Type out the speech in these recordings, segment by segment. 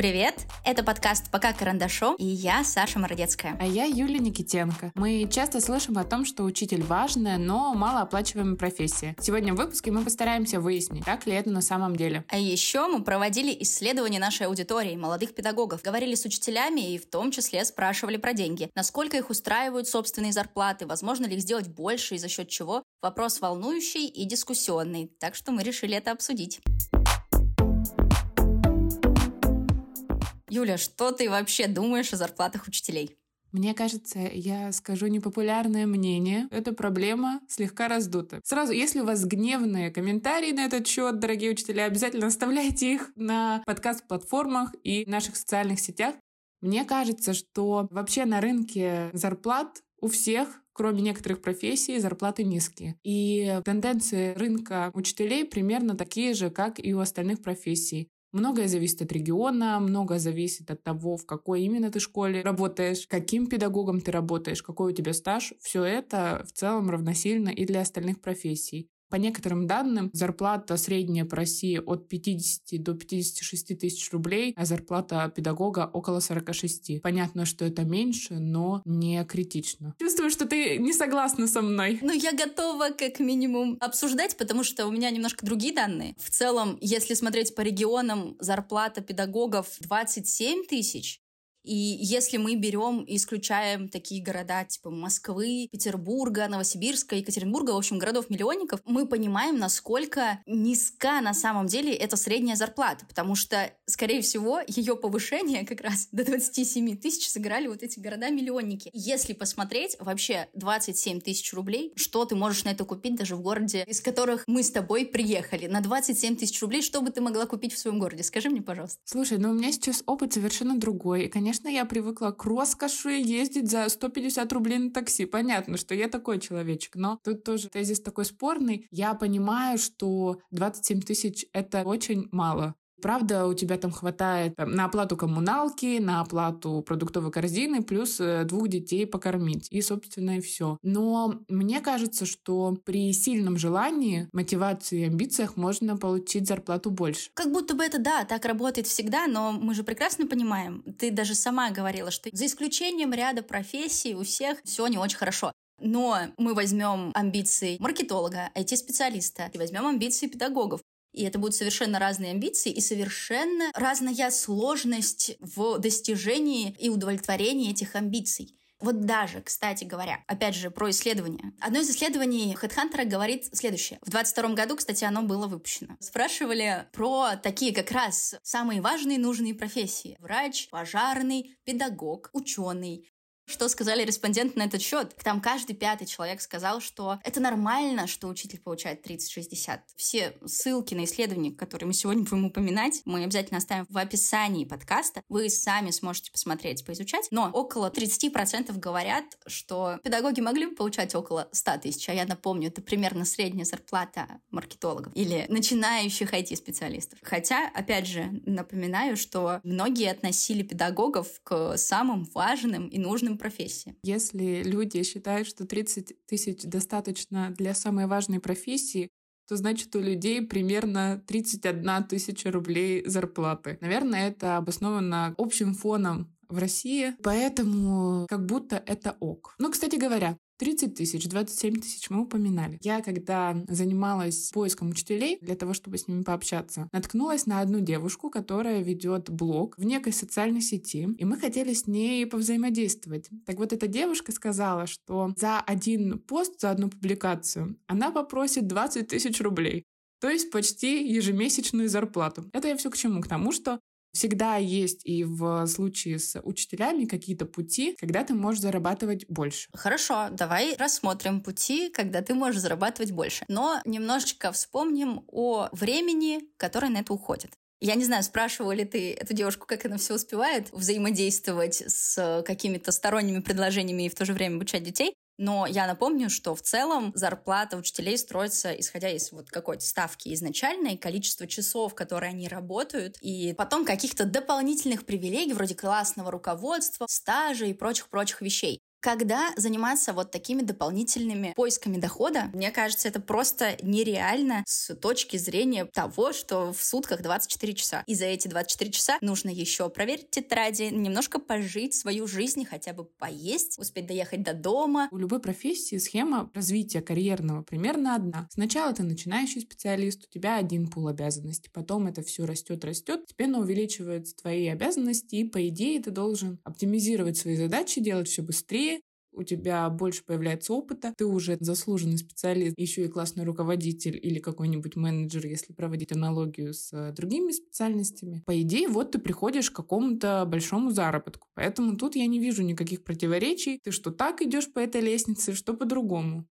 Привет! Это подкаст «Пока карандашом» и я, Саша Молодецкая. А я Юлия Никитенко. Мы часто слышим о том, что учитель важная, но малооплачиваемая профессия. Сегодня в выпуске мы постараемся выяснить, так ли это на самом деле. А еще мы проводили исследование нашей аудитории, молодых педагогов, говорили с учителями и в том числе спрашивали про деньги. Насколько их устраивают собственные зарплаты, возможно ли их сделать больше и за счет чего? Вопрос волнующий и дискуссионный, так что мы решили это обсудить. Юля, что ты вообще думаешь о зарплатах учителей? Мне кажется, я скажу непопулярное мнение. Эта проблема слегка раздута. Сразу, если у вас гневные комментарии на этот счет, дорогие учителя, обязательно оставляйте их на подкаст-платформах и наших социальных сетях. Мне кажется, что вообще на рынке зарплат у всех, кроме некоторых профессий, зарплаты низкие. И тенденции рынка учителей примерно такие же, как и у остальных профессий. Многое зависит от региона, многое зависит от того, в какой именно ты школе работаешь, каким педагогом ты работаешь, какой у тебя стаж. Все это в целом равносильно и для остальных профессий. По некоторым данным, зарплата средняя по России от 50 до 56 тысяч рублей, а зарплата педагога около 46. Понятно, что это меньше, но не критично. Чувствую, что ты не согласна со мной. Ну, я готова как минимум обсуждать, потому что у меня немножко другие данные. В целом, если смотреть по регионам, зарплата педагогов 27 тысяч, и если мы берем и исключаем такие города типа Москвы, Петербурга, Новосибирска, Екатеринбурга, в общем, городов-миллионников, мы понимаем, насколько низка на самом деле эта средняя зарплата, потому что, скорее всего, ее повышение как раз до 27 тысяч сыграли вот эти города-миллионники. Если посмотреть, вообще 27 тысяч рублей, что ты можешь на это купить даже в городе, из которых мы с тобой приехали? На 27 тысяч рублей что бы ты могла купить в своем городе? Скажи мне, пожалуйста. Слушай, ну у меня сейчас опыт совершенно другой. И, конечно, Конечно, я привыкла к роскоши ездить за 150 рублей на такси. Понятно, что я такой человечек, но тут тоже тезис такой спорный. Я понимаю, что 27 тысяч — это очень мало. Правда, у тебя там хватает на оплату коммуналки, на оплату продуктовой корзины, плюс э, двух детей покормить. И, собственно, и все. Но мне кажется, что при сильном желании, мотивации и амбициях можно получить зарплату больше. Как будто бы это, да, так работает всегда, но мы же прекрасно понимаем, ты даже сама говорила, что за исключением ряда профессий у всех все не очень хорошо. Но мы возьмем амбиции маркетолога, IT-специалиста, и возьмем амбиции педагогов. И это будут совершенно разные амбиции и совершенно разная сложность в достижении и удовлетворении этих амбиций. Вот даже, кстати говоря, опять же, про исследования. Одно из исследований HeadHunter говорит следующее. В 22 году, кстати, оно было выпущено. Спрашивали про такие как раз самые важные нужные профессии. Врач, пожарный, педагог, ученый. Что сказали респонденты на этот счет? Там каждый пятый человек сказал, что это нормально, что учитель получает 30-60. Все ссылки на исследования, которые мы сегодня будем упоминать, мы обязательно оставим в описании подкаста. Вы сами сможете посмотреть, поизучать. Но около 30% говорят, что педагоги могли бы получать около 100 тысяч. А я напомню, это примерно средняя зарплата маркетологов или начинающих IT-специалистов. Хотя, опять же, напоминаю, что многие относили педагогов к самым важным и нужным профессии. Если люди считают, что 30 тысяч достаточно для самой важной профессии, то значит у людей примерно 31 тысяча рублей зарплаты. Наверное, это обосновано общим фоном в России, поэтому как будто это ок. Ну, кстати говоря, 30 тысяч, 27 тысяч мы упоминали. Я, когда занималась поиском учителей для того, чтобы с ними пообщаться, наткнулась на одну девушку, которая ведет блог в некой социальной сети, и мы хотели с ней повзаимодействовать. Так вот, эта девушка сказала, что за один пост, за одну публикацию она попросит 20 тысяч рублей. То есть почти ежемесячную зарплату. Это я все к чему? К тому, что Всегда есть и в случае с учителями какие-то пути, когда ты можешь зарабатывать больше. Хорошо, давай рассмотрим пути, когда ты можешь зарабатывать больше. Но немножечко вспомним о времени, которое на это уходит. Я не знаю, спрашивала ли ты эту девушку, как она все успевает взаимодействовать с какими-то сторонними предложениями и в то же время обучать детей. Но я напомню, что в целом зарплата учителей строится исходя из вот какой-то ставки изначальной, количество часов, которые они работают, и потом каких-то дополнительных привилегий вроде классного руководства, стажа и прочих-прочих вещей. Когда заниматься вот такими дополнительными поисками дохода, мне кажется, это просто нереально с точки зрения того, что в сутках 24 часа. И за эти 24 часа нужно еще проверить тетради, немножко пожить свою жизнь, хотя бы поесть, успеть доехать до дома. У любой профессии схема развития карьерного примерно одна. Сначала ты начинающий специалист, у тебя один пул обязанностей, потом это все растет, растет, постепенно увеличиваются твои обязанности, и по идее ты должен оптимизировать свои задачи, делать все быстрее, у тебя больше появляется опыта, ты уже заслуженный специалист, еще и классный руководитель или какой-нибудь менеджер, если проводить аналогию с э, другими специальностями. По идее, вот ты приходишь к какому-то большому заработку. Поэтому тут я не вижу никаких противоречий. Ты что так идешь по этой лестнице, что по-другому.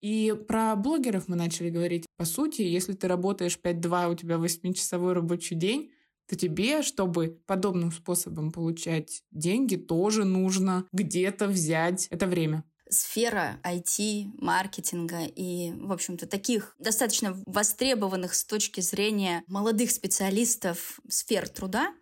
И про блогеров мы начали говорить. По сути, если ты работаешь 5-2, у тебя 8-часовой рабочий день, то тебе, чтобы подобным способом получать деньги, тоже нужно где-то взять это время сфера IT, маркетинга и, в общем-то, таких достаточно востребованных с точки зрения молодых специалистов сфер труда,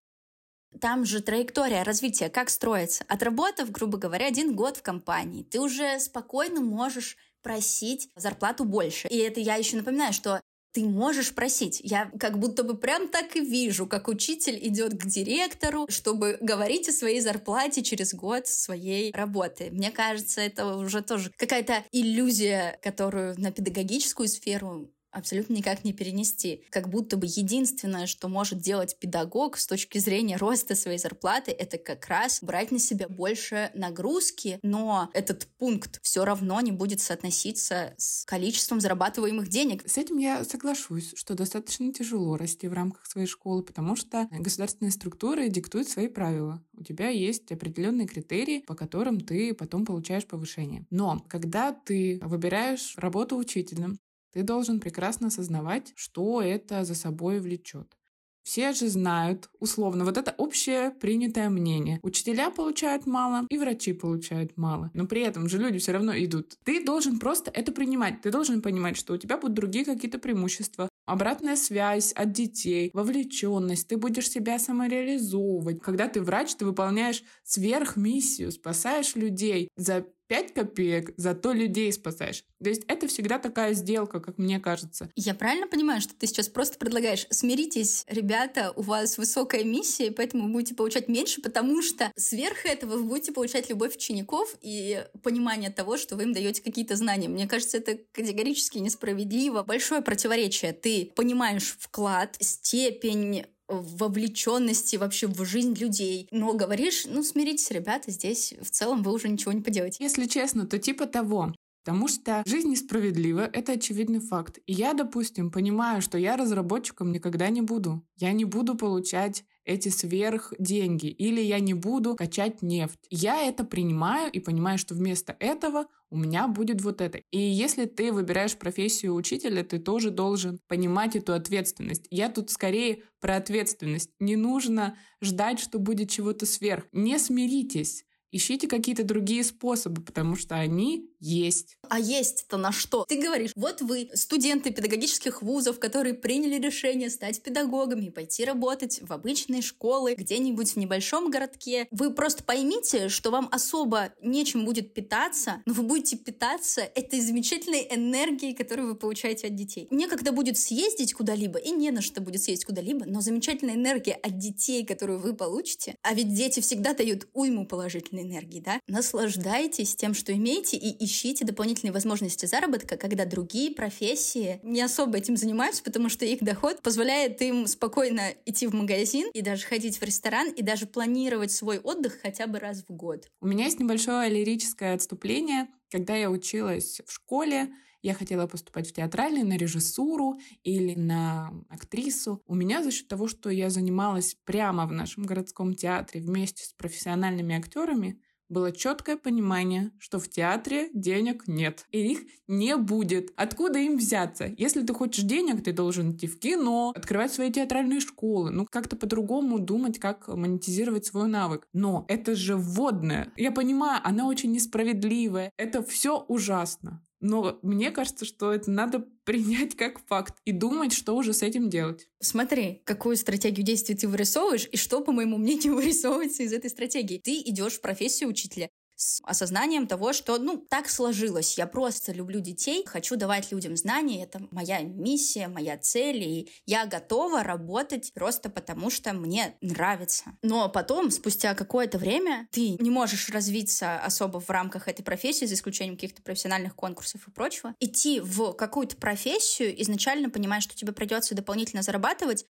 там же траектория развития как строится. Отработав, грубо говоря, один год в компании, ты уже спокойно можешь просить зарплату больше. И это я еще напоминаю, что ты можешь просить. Я как будто бы прям так и вижу, как учитель идет к директору, чтобы говорить о своей зарплате через год своей работы. Мне кажется, это уже тоже какая-то иллюзия, которую на педагогическую сферу абсолютно никак не перенести. Как будто бы единственное, что может делать педагог с точки зрения роста своей зарплаты, это как раз брать на себя больше нагрузки, но этот пункт все равно не будет соотноситься с количеством зарабатываемых денег. С этим я соглашусь, что достаточно тяжело расти в рамках своей школы, потому что государственные структуры диктуют свои правила. У тебя есть определенные критерии, по которым ты потом получаешь повышение. Но когда ты выбираешь работу учителем, ты должен прекрасно осознавать, что это за собой влечет. Все же знают, условно, вот это общее принятое мнение. Учителя получают мало, и врачи получают мало. Но при этом же люди все равно идут. Ты должен просто это принимать. Ты должен понимать, что у тебя будут другие какие-то преимущества. Обратная связь от детей, вовлеченность, ты будешь себя самореализовывать. Когда ты врач, ты выполняешь сверхмиссию, спасаешь людей за 5 копеек, зато людей спасаешь. То есть это всегда такая сделка, как мне кажется. Я правильно понимаю, что ты сейчас просто предлагаешь, смиритесь, ребята, у вас высокая миссия, поэтому вы будете получать меньше, потому что сверх этого вы будете получать любовь учеников и понимание того, что вы им даете какие-то знания. Мне кажется, это категорически несправедливо. Большое противоречие. Ты понимаешь вклад, степень вовлеченности вообще в жизнь людей. Но говоришь, ну, смиритесь, ребята, здесь в целом вы уже ничего не поделаете. Если честно, то типа того. Потому что жизнь несправедлива, это очевидный факт. И я, допустим, понимаю, что я разработчиком никогда не буду. Я не буду получать эти сверх деньги, или я не буду качать нефть. Я это принимаю и понимаю, что вместо этого у меня будет вот это. И если ты выбираешь профессию учителя, ты тоже должен понимать эту ответственность. Я тут скорее про ответственность. Не нужно ждать, что будет чего-то сверх. Не смиритесь. Ищите какие-то другие способы, потому что они есть. А есть-то на что? Ты говоришь, вот вы, студенты педагогических вузов, которые приняли решение стать педагогами и пойти работать в обычные школы где-нибудь в небольшом городке. Вы просто поймите, что вам особо нечем будет питаться, но вы будете питаться этой замечательной энергией, которую вы получаете от детей. Некогда будет съездить куда-либо, и не на что будет съездить куда-либо, но замечательная энергия от детей, которую вы получите, а ведь дети всегда дают уйму положительной энергии, да? Наслаждайтесь тем, что имеете, и ищите дополнительные возможности заработка, когда другие профессии не особо этим занимаются, потому что их доход позволяет им спокойно идти в магазин и даже ходить в ресторан, и даже планировать свой отдых хотя бы раз в год. У меня есть небольшое лирическое отступление. Когда я училась в школе, я хотела поступать в театральный, на режиссуру или на актрису. У меня за счет того, что я занималась прямо в нашем городском театре вместе с профессиональными актерами, было четкое понимание, что в театре денег нет. И их не будет. Откуда им взяться? Если ты хочешь денег, ты должен идти в кино, открывать свои театральные школы, ну как-то по-другому думать, как монетизировать свой навык. Но это же вводное. Я понимаю, она очень несправедливая. Это все ужасно. Но мне кажется, что это надо принять как факт и думать, что уже с этим делать. Смотри, какую стратегию действий ты вырисовываешь, и что, по моему мнению, вырисовывается из этой стратегии. Ты идешь в профессию учителя. С осознанием того, что, ну, так сложилось. Я просто люблю детей, хочу давать людям знания, это моя миссия, моя цель, и я готова работать просто потому, что мне нравится. Но потом, спустя какое-то время, ты не можешь развиться особо в рамках этой профессии, за исключением каких-то профессиональных конкурсов и прочего. Идти в какую-то профессию, изначально понимая, что тебе придется дополнительно зарабатывать,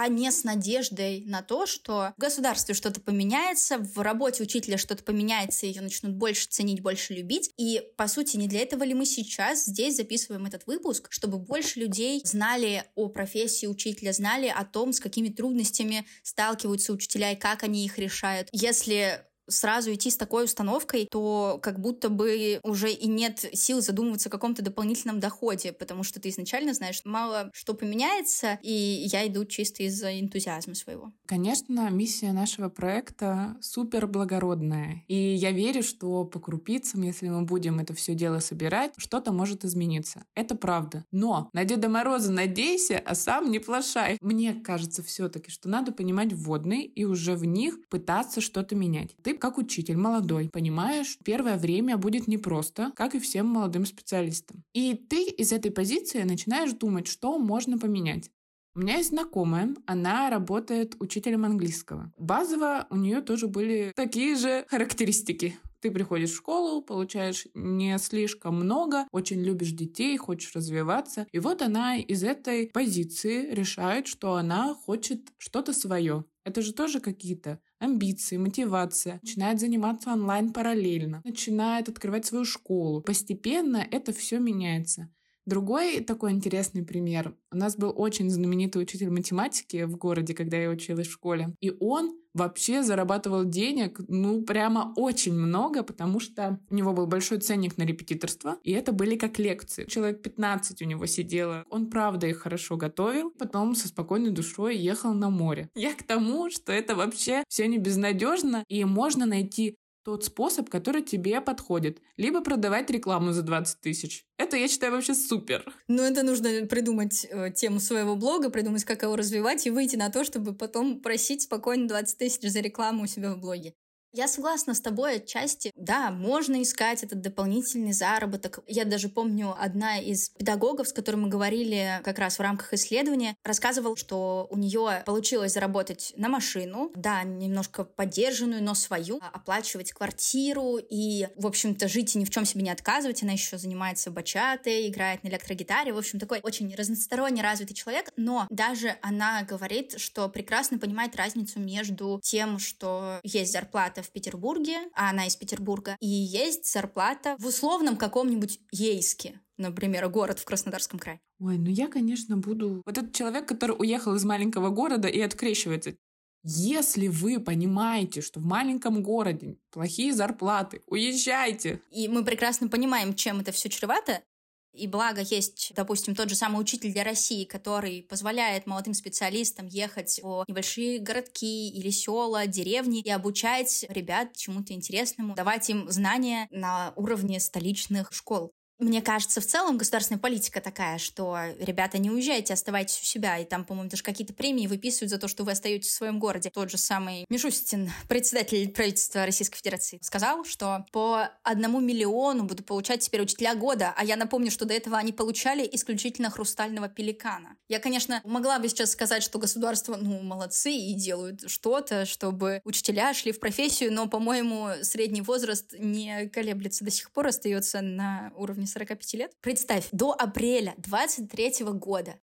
а не с надеждой на то, что в государстве что-то поменяется, в работе учителя что-то поменяется, ее начнут больше ценить, больше любить. И, по сути, не для этого ли мы сейчас здесь записываем этот выпуск, чтобы больше людей знали о профессии учителя, знали о том, с какими трудностями сталкиваются учителя и как они их решают. Если сразу идти с такой установкой, то как будто бы уже и нет сил задумываться о каком-то дополнительном доходе, потому что ты изначально знаешь, мало что поменяется, и я иду чисто из-за энтузиазма своего. Конечно, миссия нашего проекта супер благородная, и я верю, что по крупицам, если мы будем это все дело собирать, что-то может измениться. Это правда. Но на Деда Мороза надейся, а сам не плашай. Мне кажется все-таки, что надо понимать вводные и уже в них пытаться что-то менять. Ты как учитель, молодой, понимаешь, первое время будет непросто, как и всем молодым специалистам. И ты из этой позиции начинаешь думать, что можно поменять. У меня есть знакомая, она работает учителем английского. Базово у нее тоже были такие же характеристики. Ты приходишь в школу, получаешь не слишком много, очень любишь детей, хочешь развиваться. И вот она из этой позиции решает, что она хочет что-то свое. Это же тоже какие-то амбиции, мотивация, начинает заниматься онлайн параллельно, начинает открывать свою школу. Постепенно это все меняется. Другой такой интересный пример. У нас был очень знаменитый учитель математики в городе, когда я училась в школе. И он вообще зарабатывал денег, ну, прямо очень много, потому что у него был большой ценник на репетиторство, и это были как лекции. Человек 15 у него сидело. Он, правда, их хорошо готовил, потом со спокойной душой ехал на море. Я к тому, что это вообще все не безнадежно, и можно найти тот способ, который тебе подходит. Либо продавать рекламу за 20 тысяч. Это, я считаю, вообще супер. Ну, это нужно придумать э, тему своего блога, придумать, как его развивать и выйти на то, чтобы потом просить спокойно 20 тысяч за рекламу у себя в блоге. Я согласна с тобой отчасти. Да, можно искать этот дополнительный заработок. Я даже помню, одна из педагогов, с которой мы говорили как раз в рамках исследования, рассказывал, что у нее получилось заработать на машину, да, немножко поддержанную, но свою, оплачивать квартиру и, в общем-то, жить и ни в чем себе не отказывать. Она еще занимается бачатой, играет на электрогитаре. В общем, такой очень разносторонне развитый человек. Но даже она говорит, что прекрасно понимает разницу между тем, что есть зарплата зарплата в Петербурге, а она из Петербурга, и есть зарплата в условном каком-нибудь Ейске, например, город в Краснодарском крае. Ой, ну я, конечно, буду... Вот этот человек, который уехал из маленького города и открещивается. Если вы понимаете, что в маленьком городе плохие зарплаты, уезжайте. И мы прекрасно понимаем, чем это все чревато, и благо есть, допустим, тот же самый учитель для России, который позволяет молодым специалистам ехать в небольшие городки или села, деревни и обучать ребят чему-то интересному, давать им знания на уровне столичных школ. Мне кажется, в целом государственная политика такая, что ребята, не уезжайте, оставайтесь у себя. И там, по-моему, даже какие-то премии выписывают за то, что вы остаетесь в своем городе. Тот же самый Мишустин, председатель правительства Российской Федерации, сказал, что по одному миллиону буду получать теперь учителя года. А я напомню, что до этого они получали исключительно хрустального пеликана. Я, конечно, могла бы сейчас сказать, что государство, ну, молодцы и делают что-то, чтобы учителя шли в профессию, но, по-моему, средний возраст не колеблется до сих пор, остается на уровне 45 лет. Представь, до апреля 23 года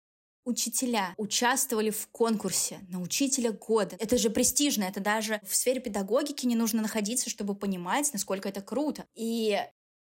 учителя участвовали в конкурсе на учителя года. Это же престижно, это даже в сфере педагогики не нужно находиться, чтобы понимать, насколько это круто. И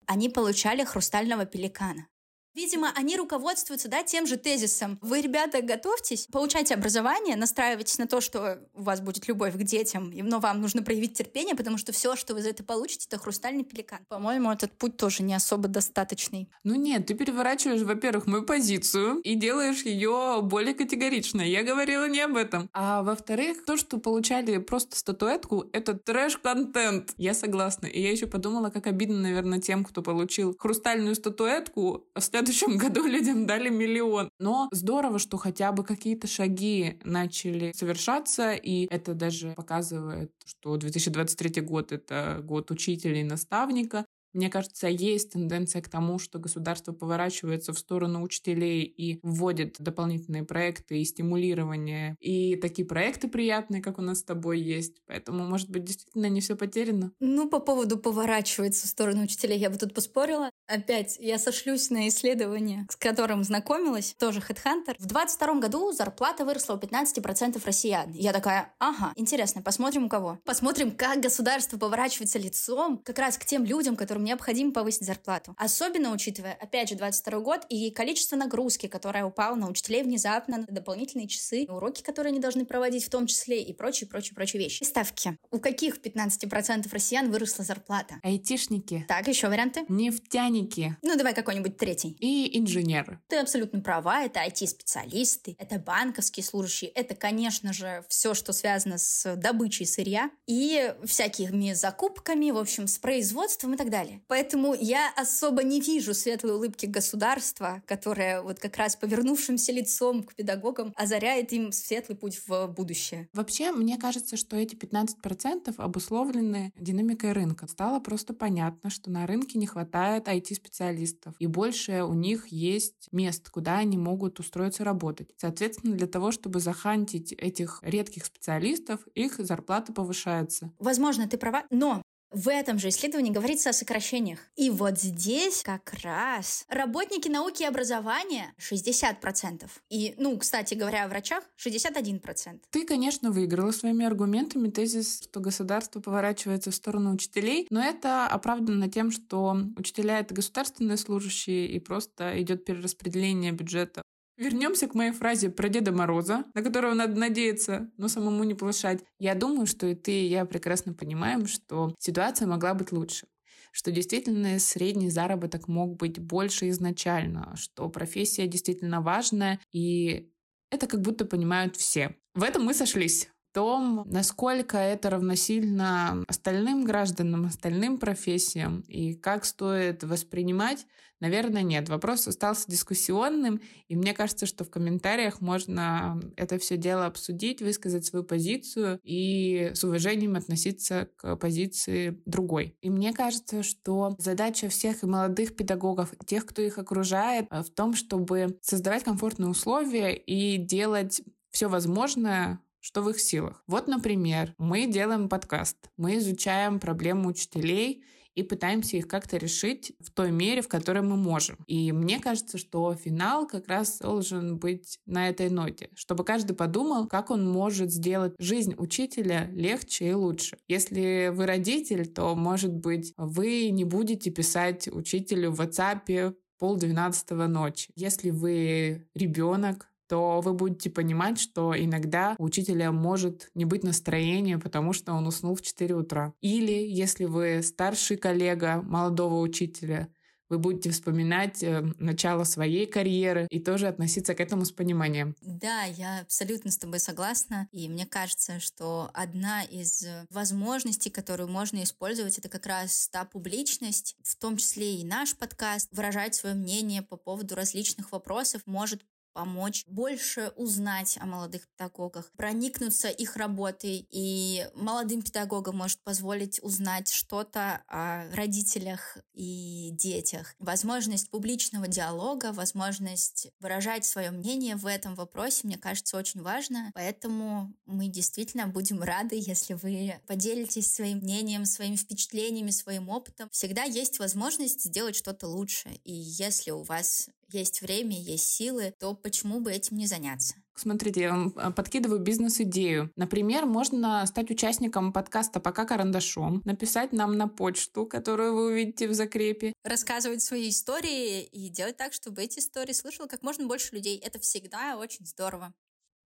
они получали хрустального пеликана. Видимо, они руководствуются да, тем же тезисом. Вы, ребята, готовьтесь, получайте образование, настраивайтесь на то, что у вас будет любовь к детям, но вам нужно проявить терпение, потому что все, что вы за это получите, это хрустальный пеликан. По-моему, этот путь тоже не особо достаточный. Ну нет, ты переворачиваешь, во-первых, мою позицию и делаешь ее более категоричной. Я говорила не об этом. А во-вторых, то, что получали просто статуэтку, это трэш-контент. Я согласна. И я еще подумала, как обидно, наверное, тем, кто получил хрустальную статуэтку, следующем году людям дали миллион. Но здорово, что хотя бы какие-то шаги начали совершаться, и это даже показывает, что 2023 год — это год учителя и наставника, мне кажется, есть тенденция к тому, что государство поворачивается в сторону учителей и вводит дополнительные проекты и стимулирование. И такие проекты приятные, как у нас с тобой есть. Поэтому, может быть, действительно не все потеряно. Ну, по поводу поворачивается в сторону учителей, я бы тут поспорила. Опять, я сошлюсь на исследование, с которым знакомилась, тоже HeadHunter. В 22 году зарплата выросла у 15% россиян. Я такая, ага, интересно, посмотрим у кого. Посмотрим, как государство поворачивается лицом как раз к тем людям, которым которым необходимо повысить зарплату. Особенно учитывая, опять же, 22 год и количество нагрузки, которое упало на учителей внезапно, на дополнительные часы, уроки, которые они должны проводить в том числе и прочие, прочие, прочие вещи. ставки. У каких 15% россиян выросла зарплата? Айтишники. Так, еще варианты? Нефтяники. Ну, давай какой-нибудь третий. И инженеры. Ты абсолютно права, это IT-специалисты, это банковские служащие, это, конечно же, все, что связано с добычей сырья и всякими закупками, в общем, с производством и так далее далее. Поэтому я особо не вижу светлой улыбки государства, которое вот как раз повернувшимся лицом к педагогам озаряет им светлый путь в будущее. Вообще, мне кажется, что эти 15% обусловлены динамикой рынка. Стало просто понятно, что на рынке не хватает IT-специалистов, и больше у них есть мест, куда они могут устроиться работать. Соответственно, для того, чтобы захантить этих редких специалистов, их зарплата повышается. Возможно, ты права, но в этом же исследовании говорится о сокращениях. И вот здесь как раз работники науки и образования 60%. И, ну, кстати говоря, о врачах 61%. Ты, конечно, выиграла своими аргументами тезис, что государство поворачивается в сторону учителей, но это оправдано тем, что учителя — это государственные служащие, и просто идет перераспределение бюджета Вернемся к моей фразе про Деда Мороза, на которого надо надеяться, но самому не повышать. Я думаю, что и ты, и я прекрасно понимаем, что ситуация могла быть лучше что действительно средний заработок мог быть больше изначально, что профессия действительно важная, и это как будто понимают все. В этом мы сошлись том, насколько это равносильно остальным гражданам, остальным профессиям и как стоит воспринимать, наверное, нет. Вопрос остался дискуссионным, и мне кажется, что в комментариях можно это все дело обсудить, высказать свою позицию и с уважением относиться к позиции другой. И мне кажется, что задача всех и молодых педагогов, тех, кто их окружает, в том, чтобы создавать комфортные условия и делать все возможное что в их силах. Вот, например, мы делаем подкаст, мы изучаем проблемы учителей и пытаемся их как-то решить в той мере, в которой мы можем. И мне кажется, что финал как раз должен быть на этой ноте, чтобы каждый подумал, как он может сделать жизнь учителя легче и лучше. Если вы родитель, то, может быть, вы не будете писать учителю в WhatsApp пол двенадцатого ночи. Если вы ребенок, то вы будете понимать, что иногда у учителя может не быть настроения, потому что он уснул в 4 утра. Или если вы старший коллега молодого учителя, вы будете вспоминать э, начало своей карьеры и тоже относиться к этому с пониманием. Да, я абсолютно с тобой согласна. И мне кажется, что одна из возможностей, которую можно использовать, это как раз та публичность, в том числе и наш подкаст, выражать свое мнение по поводу различных вопросов может помочь больше узнать о молодых педагогах, проникнуться их работой, и молодым педагогам может позволить узнать что-то о родителях и детях. Возможность публичного диалога, возможность выражать свое мнение в этом вопросе, мне кажется, очень важно, поэтому мы действительно будем рады, если вы поделитесь своим мнением, своими впечатлениями, своим опытом. Всегда есть возможность сделать что-то лучше, и если у вас есть время, есть силы, то почему бы этим не заняться? Смотрите, я вам а, подкидываю бизнес-идею. Например, можно стать участником подкаста «Пока карандашом», написать нам на почту, которую вы увидите в закрепе. Рассказывать свои истории и делать так, чтобы эти истории слышало как можно больше людей. Это всегда очень здорово.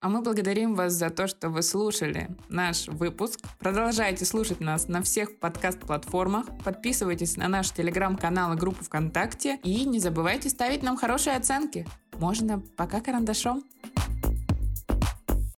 А мы благодарим вас за то, что вы слушали наш выпуск. Продолжайте слушать нас на всех подкаст-платформах. Подписывайтесь на наш телеграм-канал и группу ВКонтакте. И не забывайте ставить нам хорошие оценки. Можно пока карандашом.